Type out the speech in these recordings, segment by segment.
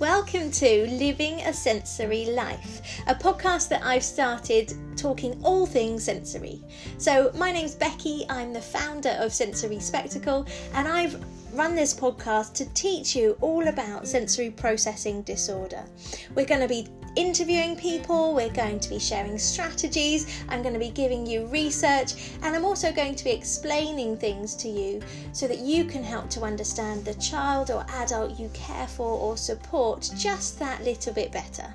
Welcome to Living a Sensory Life, a podcast that I've started talking all things sensory. So, my name's Becky, I'm the founder of Sensory Spectacle, and I've run this podcast to teach you all about sensory processing disorder. We're going to be interviewing people, we're going to be sharing strategies, I'm going to be giving you research, and I'm also going to be explaining things to you so that you can help to understand the child or adult you care for or support just that little bit better.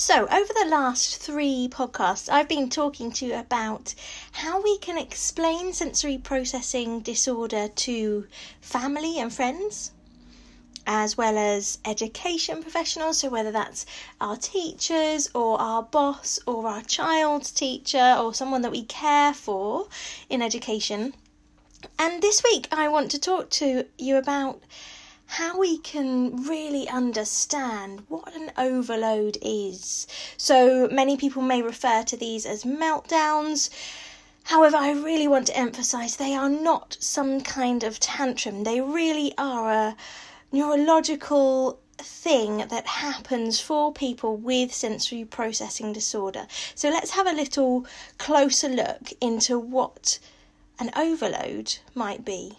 So, over the last three podcasts, I've been talking to you about how we can explain sensory processing disorder to family and friends, as well as education professionals. So, whether that's our teachers or our boss or our child's teacher or someone that we care for in education. And this week, I want to talk to you about how we can really understand what an overload is. So many people may refer to these as meltdowns. However, I really want to emphasize they are not some kind of tantrum. They really are a neurological thing that happens for people with sensory processing disorder. So let's have a little closer look into what an overload might be.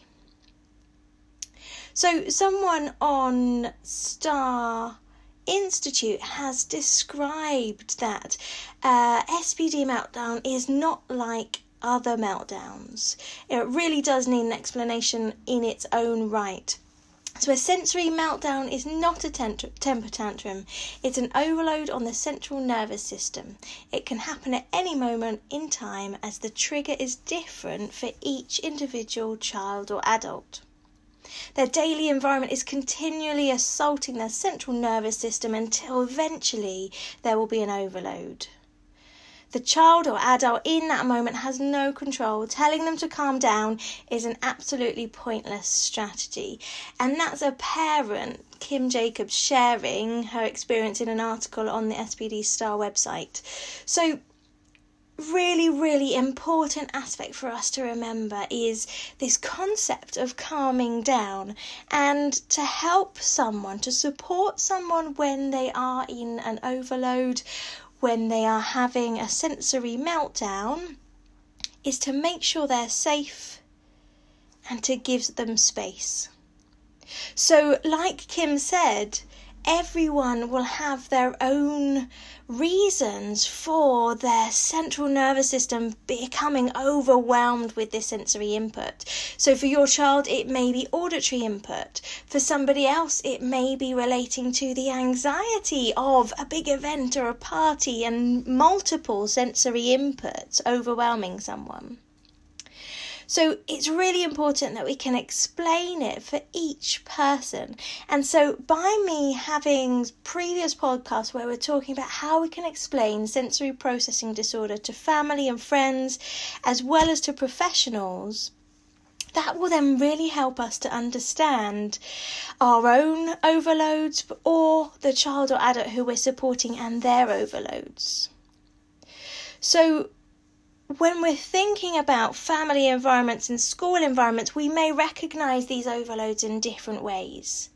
So, someone on Star Institute has described that uh, SPD meltdown is not like other meltdowns. It really does need an explanation in its own right. So, a sensory meltdown is not a temper tantrum, it's an overload on the central nervous system. It can happen at any moment in time as the trigger is different for each individual child or adult. Their daily environment is continually assaulting their central nervous system until eventually there will be an overload. The child or adult in that moment has no control. Telling them to calm down is an absolutely pointless strategy. And that's a parent, Kim Jacobs, sharing her experience in an article on the SPD Star website. So really, really important aspect for us to remember is this concept of calming down and to help someone, to support someone when they are in an overload, when they are having a sensory meltdown, is to make sure they're safe and to give them space. So, like Kim said, everyone will have their own reasons for their central nervous system becoming overwhelmed with this sensory input. So, for your child, it may be auditory input. For somebody else, it may be relating to the anxiety of a big event or a party and multiple sensory inputs overwhelming someone. So it's really important that we can explain it for each person. And so by me having previous podcasts where we're talking about how we can explain sensory processing disorder to family and friends as well as to professionals, that will then really help us to understand our own overloads or the child or adult who we're supporting and their overloads. So, when we're thinking about family environments and school environments, we may recognize these overloads in different ways.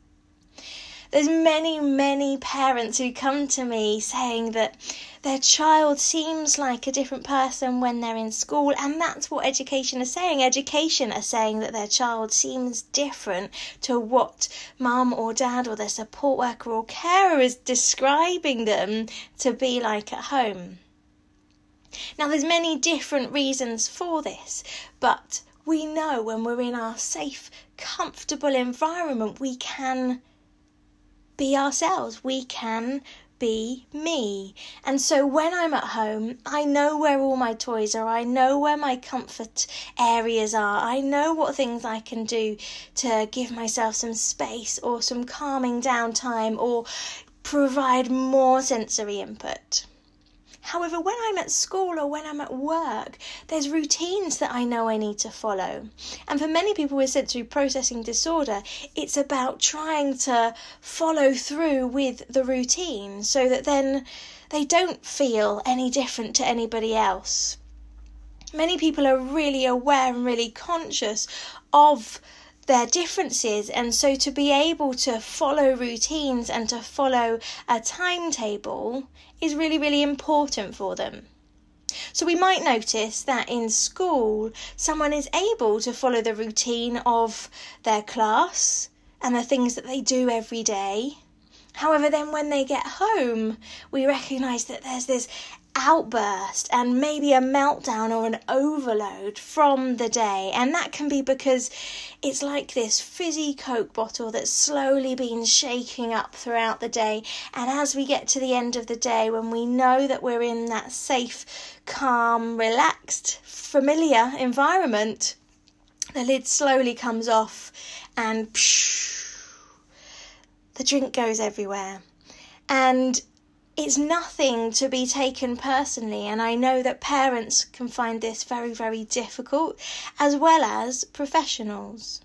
There's many, many parents who come to me saying that their child seems like a different person when they're in school, and that's what education is saying. Education are saying that their child seems different to what mum or dad or their support worker or carer is describing them to be like at home. Now, there's many different reasons for this, but we know when we're in our safe, comfortable environment, we can be ourselves. We can be me. And so when I'm at home, I know where all my toys are. I know where my comfort areas are. I know what things I can do to give myself some space or some calming down time or provide more sensory input. However, when I'm at school or when I'm at work, there's routines that I know I need to follow. And for many people with sensory processing disorder, it's about trying to follow through with the routine so that then they don't feel any different to anybody else. Many people are really aware and really conscious of their differences, and so to be able to follow routines and to follow a timetable is really, really important for them. So we might notice that in school, someone is able to follow the routine of their class and the things that they do every day. However, then when they get home, we recognize that there's this outburst and maybe a meltdown or an overload from the day. And that can be because it's like this fizzy Coke bottle that's slowly been shaking up throughout the day. And as we get to the end of the day, when we know that we're in that safe, calm, relaxed, familiar environment, the lid slowly comes off and psh, the drink goes everywhere. And it's nothing to be taken personally, and I know that parents can find this very, very difficult, as well as professionals.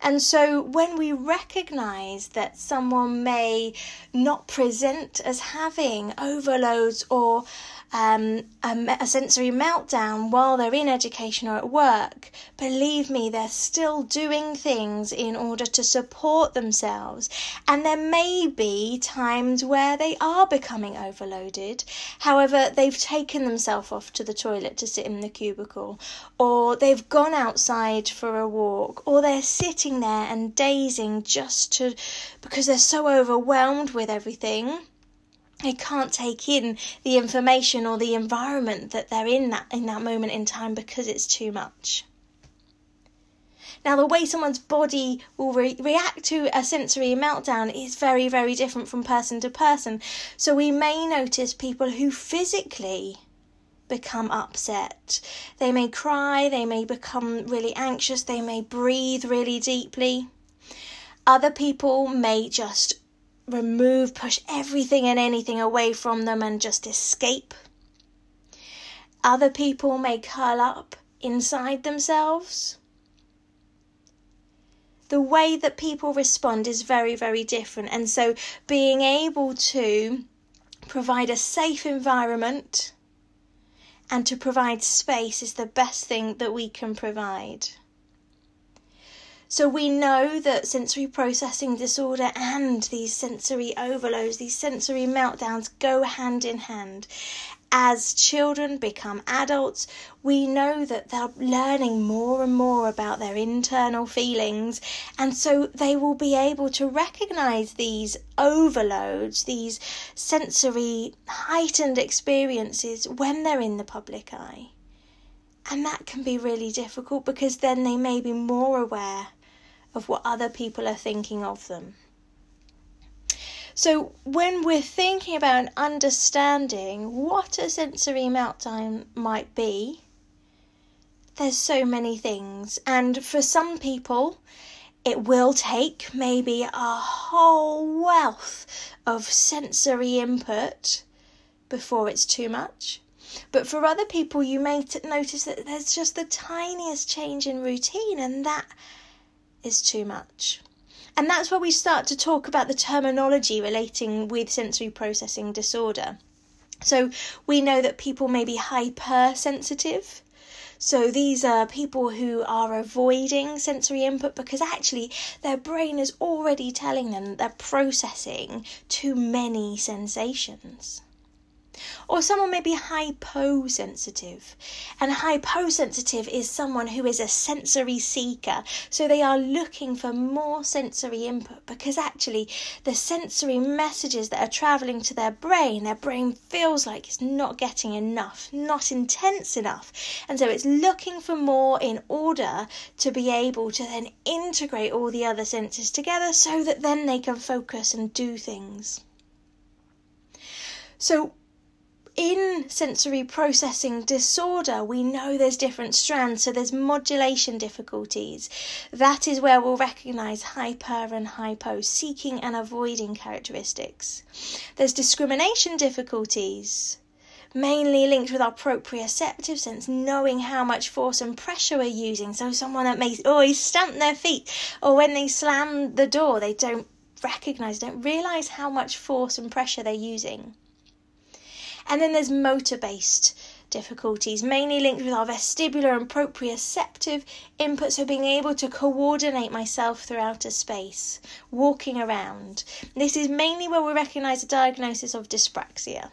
And so, when we recognize that someone may not present as having overloads or um, a, a sensory meltdown while they're in education or at work, believe me, they're still doing things in order to support themselves. And there may be times where they are becoming overloaded. However, they've taken themselves off to the toilet to sit in the cubicle, or they've gone outside for a walk, or they're sitting there and dazing just to because they're so overwhelmed with everything they can't take in the information or the environment that they're in that in that moment in time because it's too much. Now, the way someone's body will re- react to a sensory meltdown is very, very different from person to person. So, we may notice people who physically become upset. They may cry, they may become really anxious, they may breathe really deeply. Other people may just remove, push everything and anything away from them and just escape. Other people may curl up inside themselves. The way that people respond is very, very different. And so being able to provide a safe environment and to provide space is the best thing that we can provide. So we know that sensory processing disorder and these sensory overloads, these sensory meltdowns go hand in hand. As children become adults, we know that they're learning more and more about their internal feelings, and so they will be able to recognize these overloads, these sensory heightened experiences when they're in the public eye. And that can be really difficult because then they may be more aware of what other people are thinking of them. So, when we're thinking about understanding what a sensory meltdown might be, there's so many things, and for some people, it will take maybe a whole wealth of sensory input before it's too much. But for other people, you may t- notice that there's just the tiniest change in routine, and that is too much. And that's where we start to talk about the terminology relating with sensory processing disorder. So we know that people may be hypersensitive. So these are people who are avoiding sensory input because actually their brain is already telling them that they're processing too many sensations. Or someone may be hyposensitive. And hyposensitive is someone who is a sensory seeker. So they are looking for more sensory input because actually the sensory messages that are traveling to their brain, their brain feels like it's not getting enough, not intense enough. And so it's looking for more in order to be able to then integrate all the other senses together so that then they can focus and do things. So, in sensory processing disorder, we know there's different strands, so there's modulation difficulties. That is where we'll recognize hyper and hypo, seeking and avoiding characteristics. There's discrimination difficulties, mainly linked with our proprioceptive sense, knowing how much force and pressure we're using. So, someone that may always stamp their feet, or when they slam the door, they don't recognize, don't realize how much force and pressure they're using. And then there's motor based difficulties, mainly linked with our vestibular and proprioceptive input, so being able to coordinate myself throughout a space, walking around. This is mainly where we recognize a diagnosis of dyspraxia.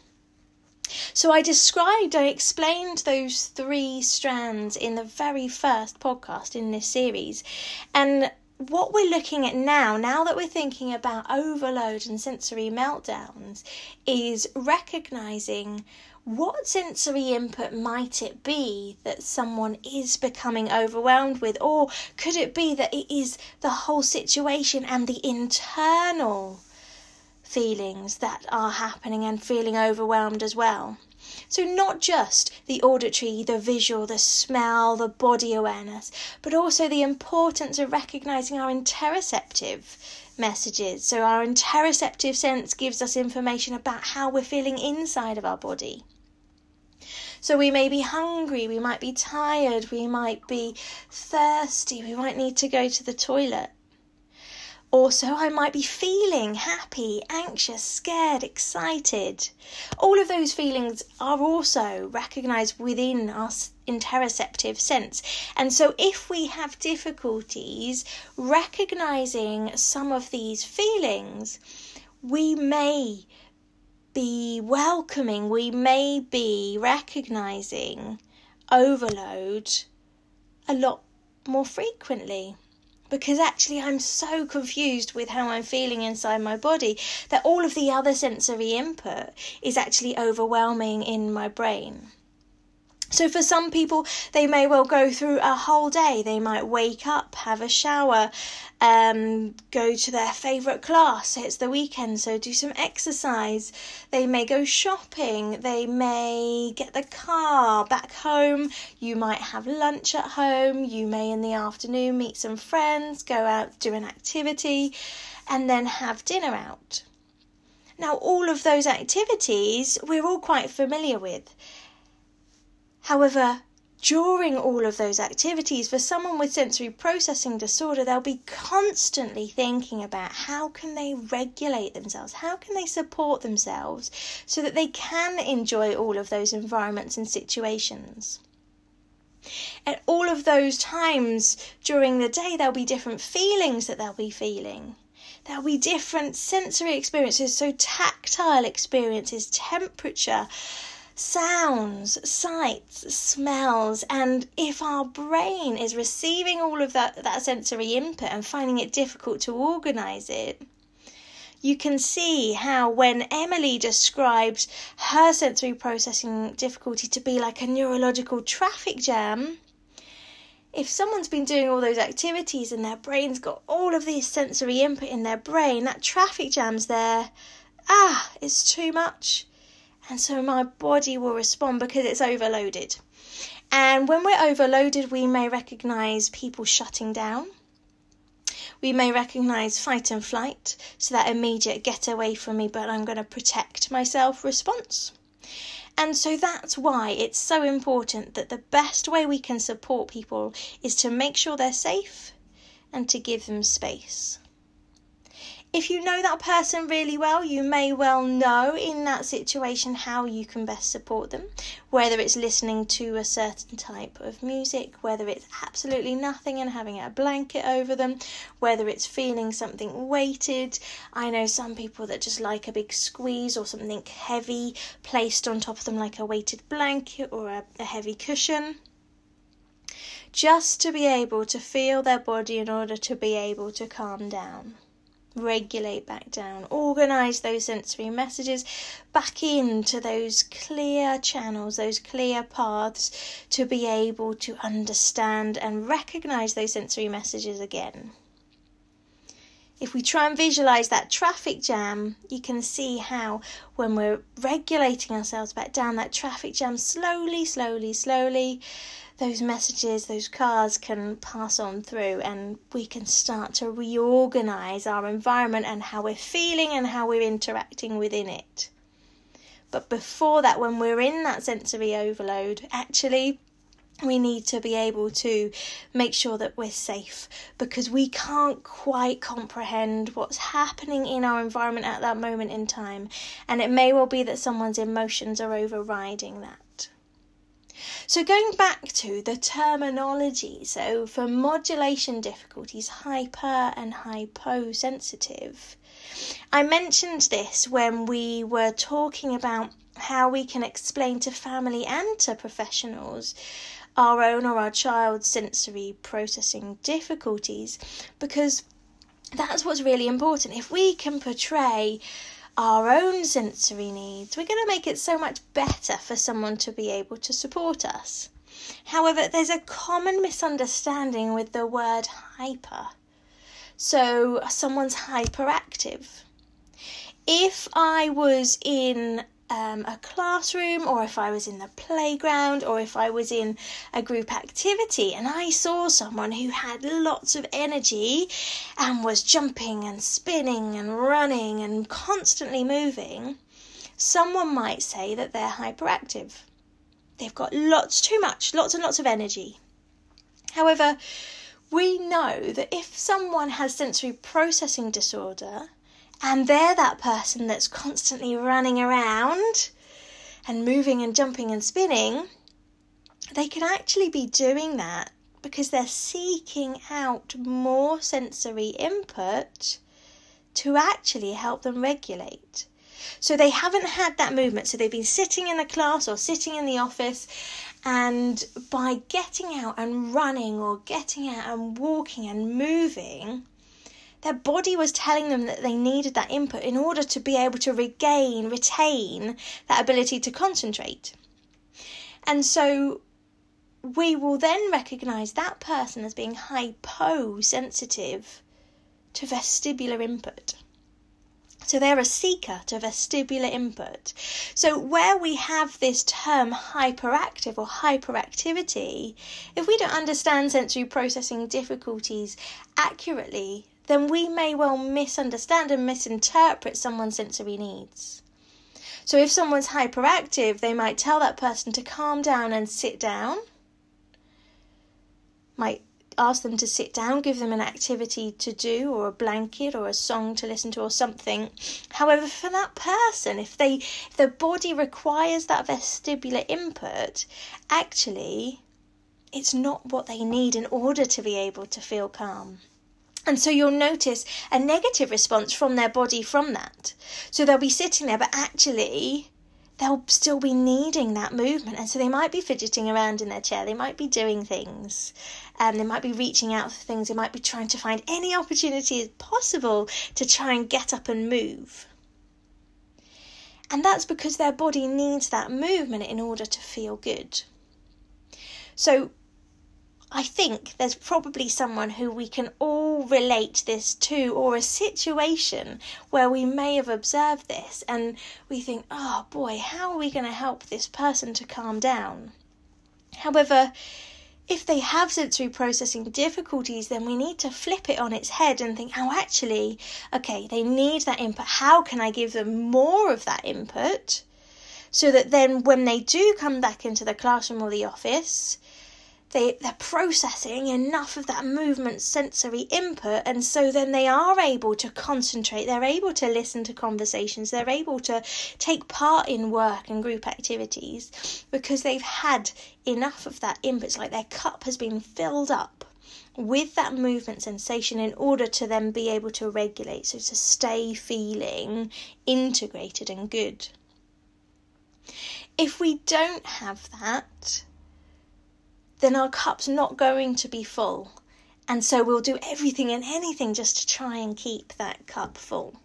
So I described, I explained those three strands in the very first podcast in this series. And what we're looking at now, now that we're thinking about overload and sensory meltdowns, is recognizing what sensory input might it be that someone is becoming overwhelmed with? Or could it be that it is the whole situation and the internal feelings that are happening and feeling overwhelmed as well? So, not just the auditory, the visual, the smell, the body awareness, but also the importance of recognizing our interoceptive messages. So, our interoceptive sense gives us information about how we're feeling inside of our body. So we may be hungry, we might be tired, we might be thirsty, we might need to go to the toilet. Also, I might be feeling happy, anxious, scared, excited. All of those feelings are also recognized within our interoceptive sense. And so, if we have difficulties recognizing some of these feelings, we may be welcoming, we may be recognizing overload a lot more frequently. Because actually, I'm so confused with how I'm feeling inside my body that all of the other sensory input is actually overwhelming in my brain. So, for some people, they may well go through a whole day. They might wake up, have a shower, um, go to their favourite class. It's the weekend, so do some exercise. They may go shopping. They may get the car back home. You might have lunch at home. You may, in the afternoon, meet some friends, go out, do an activity, and then have dinner out. Now, all of those activities we're all quite familiar with However, during all of those activities, for someone with sensory processing disorder, they'll be constantly thinking about how can they regulate themselves, how can they support themselves so that they can enjoy all of those environments and situations. At all of those times during the day, there'll be different feelings that they'll be feeling. There'll be different sensory experiences, so tactile experiences, temperature, sounds, sights, smells, and if our brain is receiving all of that, that sensory input and finding it difficult to organize it, you can see how when Emily describes her sensory processing difficulty to be like a neurological traffic jam, if someone's been doing all those activities and their brain's got all of this sensory input in their brain, that traffic jam's there. Ah, it's too much and so my body will respond because it's overloaded. And when we're overloaded, we may recognize people shutting down. We may recognize fight and flight, so that immediate get away from me, but I'm going to protect myself response. And so that's why it's so important that the best way we can support people is to make sure they're safe and to give them space. If you know that person really well, you may well know in that situation how you can best support them, whether it's listening to a certain type of music, whether it's absolutely nothing and having a blanket over them, whether it's feeling something weighted. I know some people that just like a big squeeze or something heavy placed on top of them, like a weighted blanket or a, a heavy cushion. Just to be able to feel their body in order to be able to calm down regulate back down, organize those sensory messages back into those clear channels, those clear paths to be able to understand and recognize those sensory messages again. If we try and visualize that traffic jam, you can see how when we're regulating ourselves back down, that traffic jam slowly, slowly, slowly those messages, those cars can pass on through, and we can start to reorganize our environment and how we're feeling and how we're interacting within it. But before that, when we're in that sensory overload, actually, we need to be able to make sure that we're safe because we can't quite comprehend what's happening in our environment at that moment in time. And it may well be that someone's emotions are overriding that. So, going back to the terminology, so for modulation difficulties, hyper and hyposensitive. I mentioned this when we were talking about how we can explain to family and to professionals our own or our child's sensory processing difficulties because that's what's really important. If we can portray our own sensory needs, we're going to make it so much better for someone to be able to support us. However, there's a common misunderstanding with the word hyper. So, someone's hyperactive. If I was in um, a classroom or if I was in the playground or if I was in a group activity and I saw someone who had lots of energy and was jumping and spinning and running and constantly moving, someone might say that they're hyperactive. They've got lots, too much, lots and lots of energy. However, we know that if someone has sensory processing disorder, and they're that person that's constantly running around and moving and jumping and spinning, they can actually be doing that because they're seeking out more sensory input to actually help them regulate. So they haven't had that movement. So they've been sitting in the class or sitting in the office, and by getting out and running or getting out and walking and moving, their body was telling them that they needed that input in order to be able to regain, retain that ability to concentrate. And so we will then recognize that person as being hyposensitive to vestibular input. So they're a seeker to vestibular input. So where we have this term hyperactive or hyperactivity, if we don't understand sensory processing difficulties accurately, then we may well misunderstand and misinterpret someone's sensory needs. So, if someone's hyperactive, they might tell that person to calm down and sit down, might ask them to sit down, give them an activity to do, or a blanket, or a song to listen to, or something. However, for that person, if they if their body requires that vestibular input, actually, it's not what they need in order to be able to feel calm. And so you'll notice a negative response from their body from that. So they'll be sitting there, but actually they'll still be needing that movement. And so they might be fidgeting around in their chair, they might be doing things, and um, they might be reaching out for things, they might be trying to find any opportunity as possible to try and get up and move. And that's because their body needs that movement in order to feel good. So I think there's probably someone who we can all relate this to, or a situation where we may have observed this and we think, oh boy, how are we going to help this person to calm down? However, if they have sensory processing difficulties, then we need to flip it on its head and think, oh, actually, okay, they need that input. How can I give them more of that input? So that then when they do come back into the classroom or the office, they, they're processing enough of that movement sensory input and so then they are able to concentrate they're able to listen to conversations they're able to take part in work and group activities because they've had enough of that input. It's like their cup has been filled up with that movement sensation in order to then be able to regulate so to stay feeling integrated and good. If we don't have that then our cup's not going to be full. And so we'll do everything and anything just to try and keep that cup full.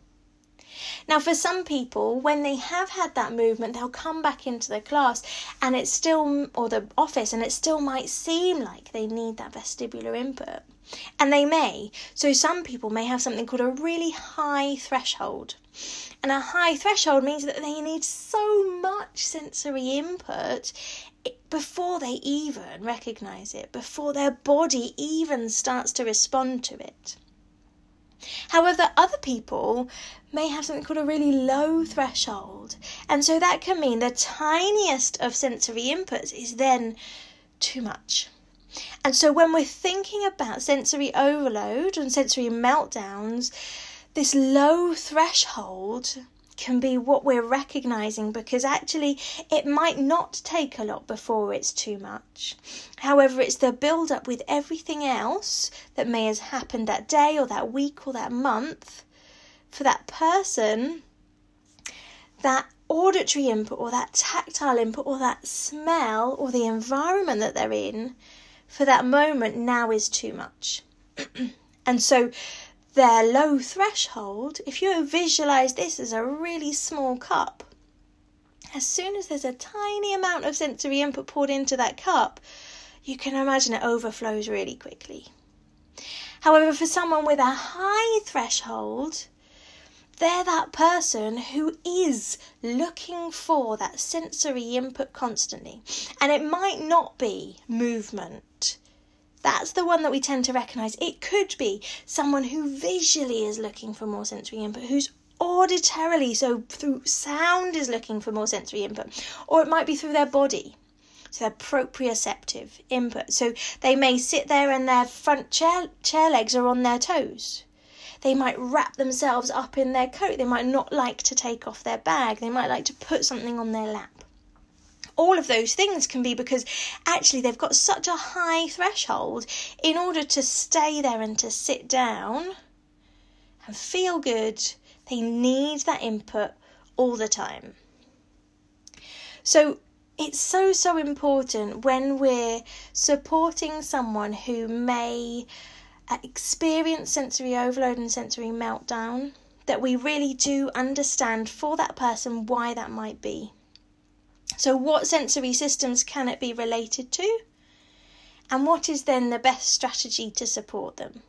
Now, for some people, when they have had that movement, they'll come back into the class and it's still, or the office, and it still might seem like they need that vestibular input. And they may. So, some people may have something called a really high threshold. And a high threshold means that they need so much sensory input before they even recognize it, before their body even starts to respond to it. However, other people may have something called a really low threshold, and so that can mean the tiniest of sensory inputs is then too much. And so, when we're thinking about sensory overload and sensory meltdowns, this low threshold can be what we're recognizing because actually it might not take a lot before it's too much. However, it's the build up with everything else that may have happened that day or that week or that month for that person that auditory input or that tactile input or that smell or the environment that they're in for that moment now is too much. and so their low threshold, if you visualize this as a really small cup, as soon as there's a tiny amount of sensory input poured into that cup, you can imagine it overflows really quickly. However, for someone with a high threshold, they're that person who is looking for that sensory input constantly. And it might not be movement. That's the one that we tend to recognize. It could be someone who visually is looking for more sensory input, who's auditorily, so through sound, is looking for more sensory input, or it might be through their body. So their proprioceptive input. So they may sit there and their front chair, chair legs are on their toes they might wrap themselves up in their coat. They might not like to take off their bag. They might like to put something on their lap. All of those things can be because actually they've got such a high threshold in order to stay there and to sit down and feel good. They need that input all the time. So it's so, so important when we're supporting someone who may uh, experience sensory overload and sensory meltdown, that we really do understand for that person why that might be. So, what sensory systems can it be related to? And what is then the best strategy to support them?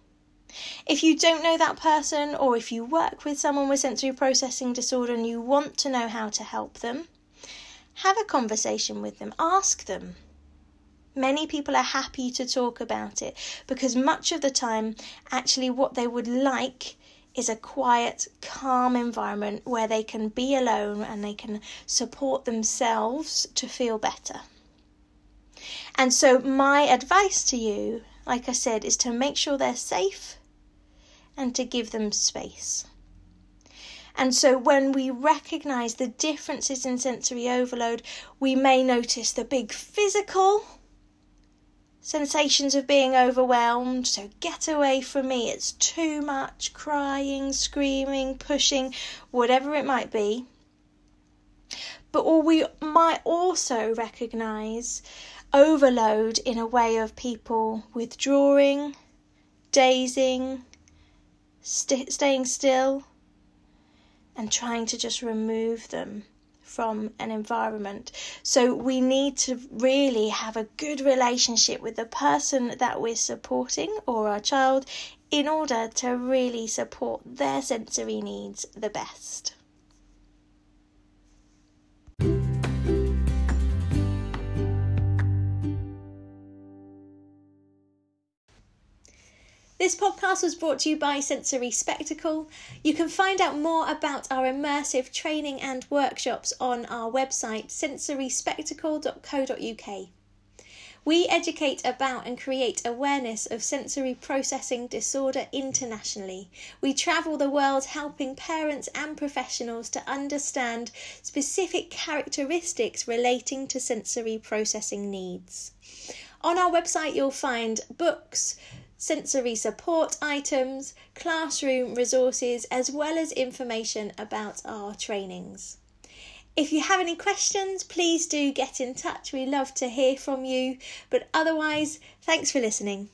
If you don't know that person, or if you work with someone with sensory processing disorder and you want to know how to help them, have a conversation with them, ask them Many people are happy to talk about it because much of the time, actually, what they would like is a quiet, calm environment where they can be alone and they can support themselves to feel better. And so, my advice to you, like I said, is to make sure they're safe and to give them space. And so, when we recognize the differences in sensory overload, we may notice the big physical sensations of being overwhelmed. So get away from me. It's too much crying, screaming, pushing, whatever it might be. But or we might also recognize overload in a way of people withdrawing, dazing, st- staying still, and trying to just remove them from an environment. So we need to really have a good relationship with the person that we're supporting or our child in order to really support their sensory needs the best. This podcast was brought to you by Sensory Spectacle. You can find out more about our immersive training and workshops on our website sensoryspectacle.co.uk. We educate about and create awareness of sensory processing disorder internationally. We travel the world helping parents and professionals to understand specific characteristics relating to sensory processing needs. On our website, you'll find books, sensory support items, classroom resources, as well as information about our trainings. If you have any questions, please do get in touch. We love to hear from you. But otherwise, thanks for listening.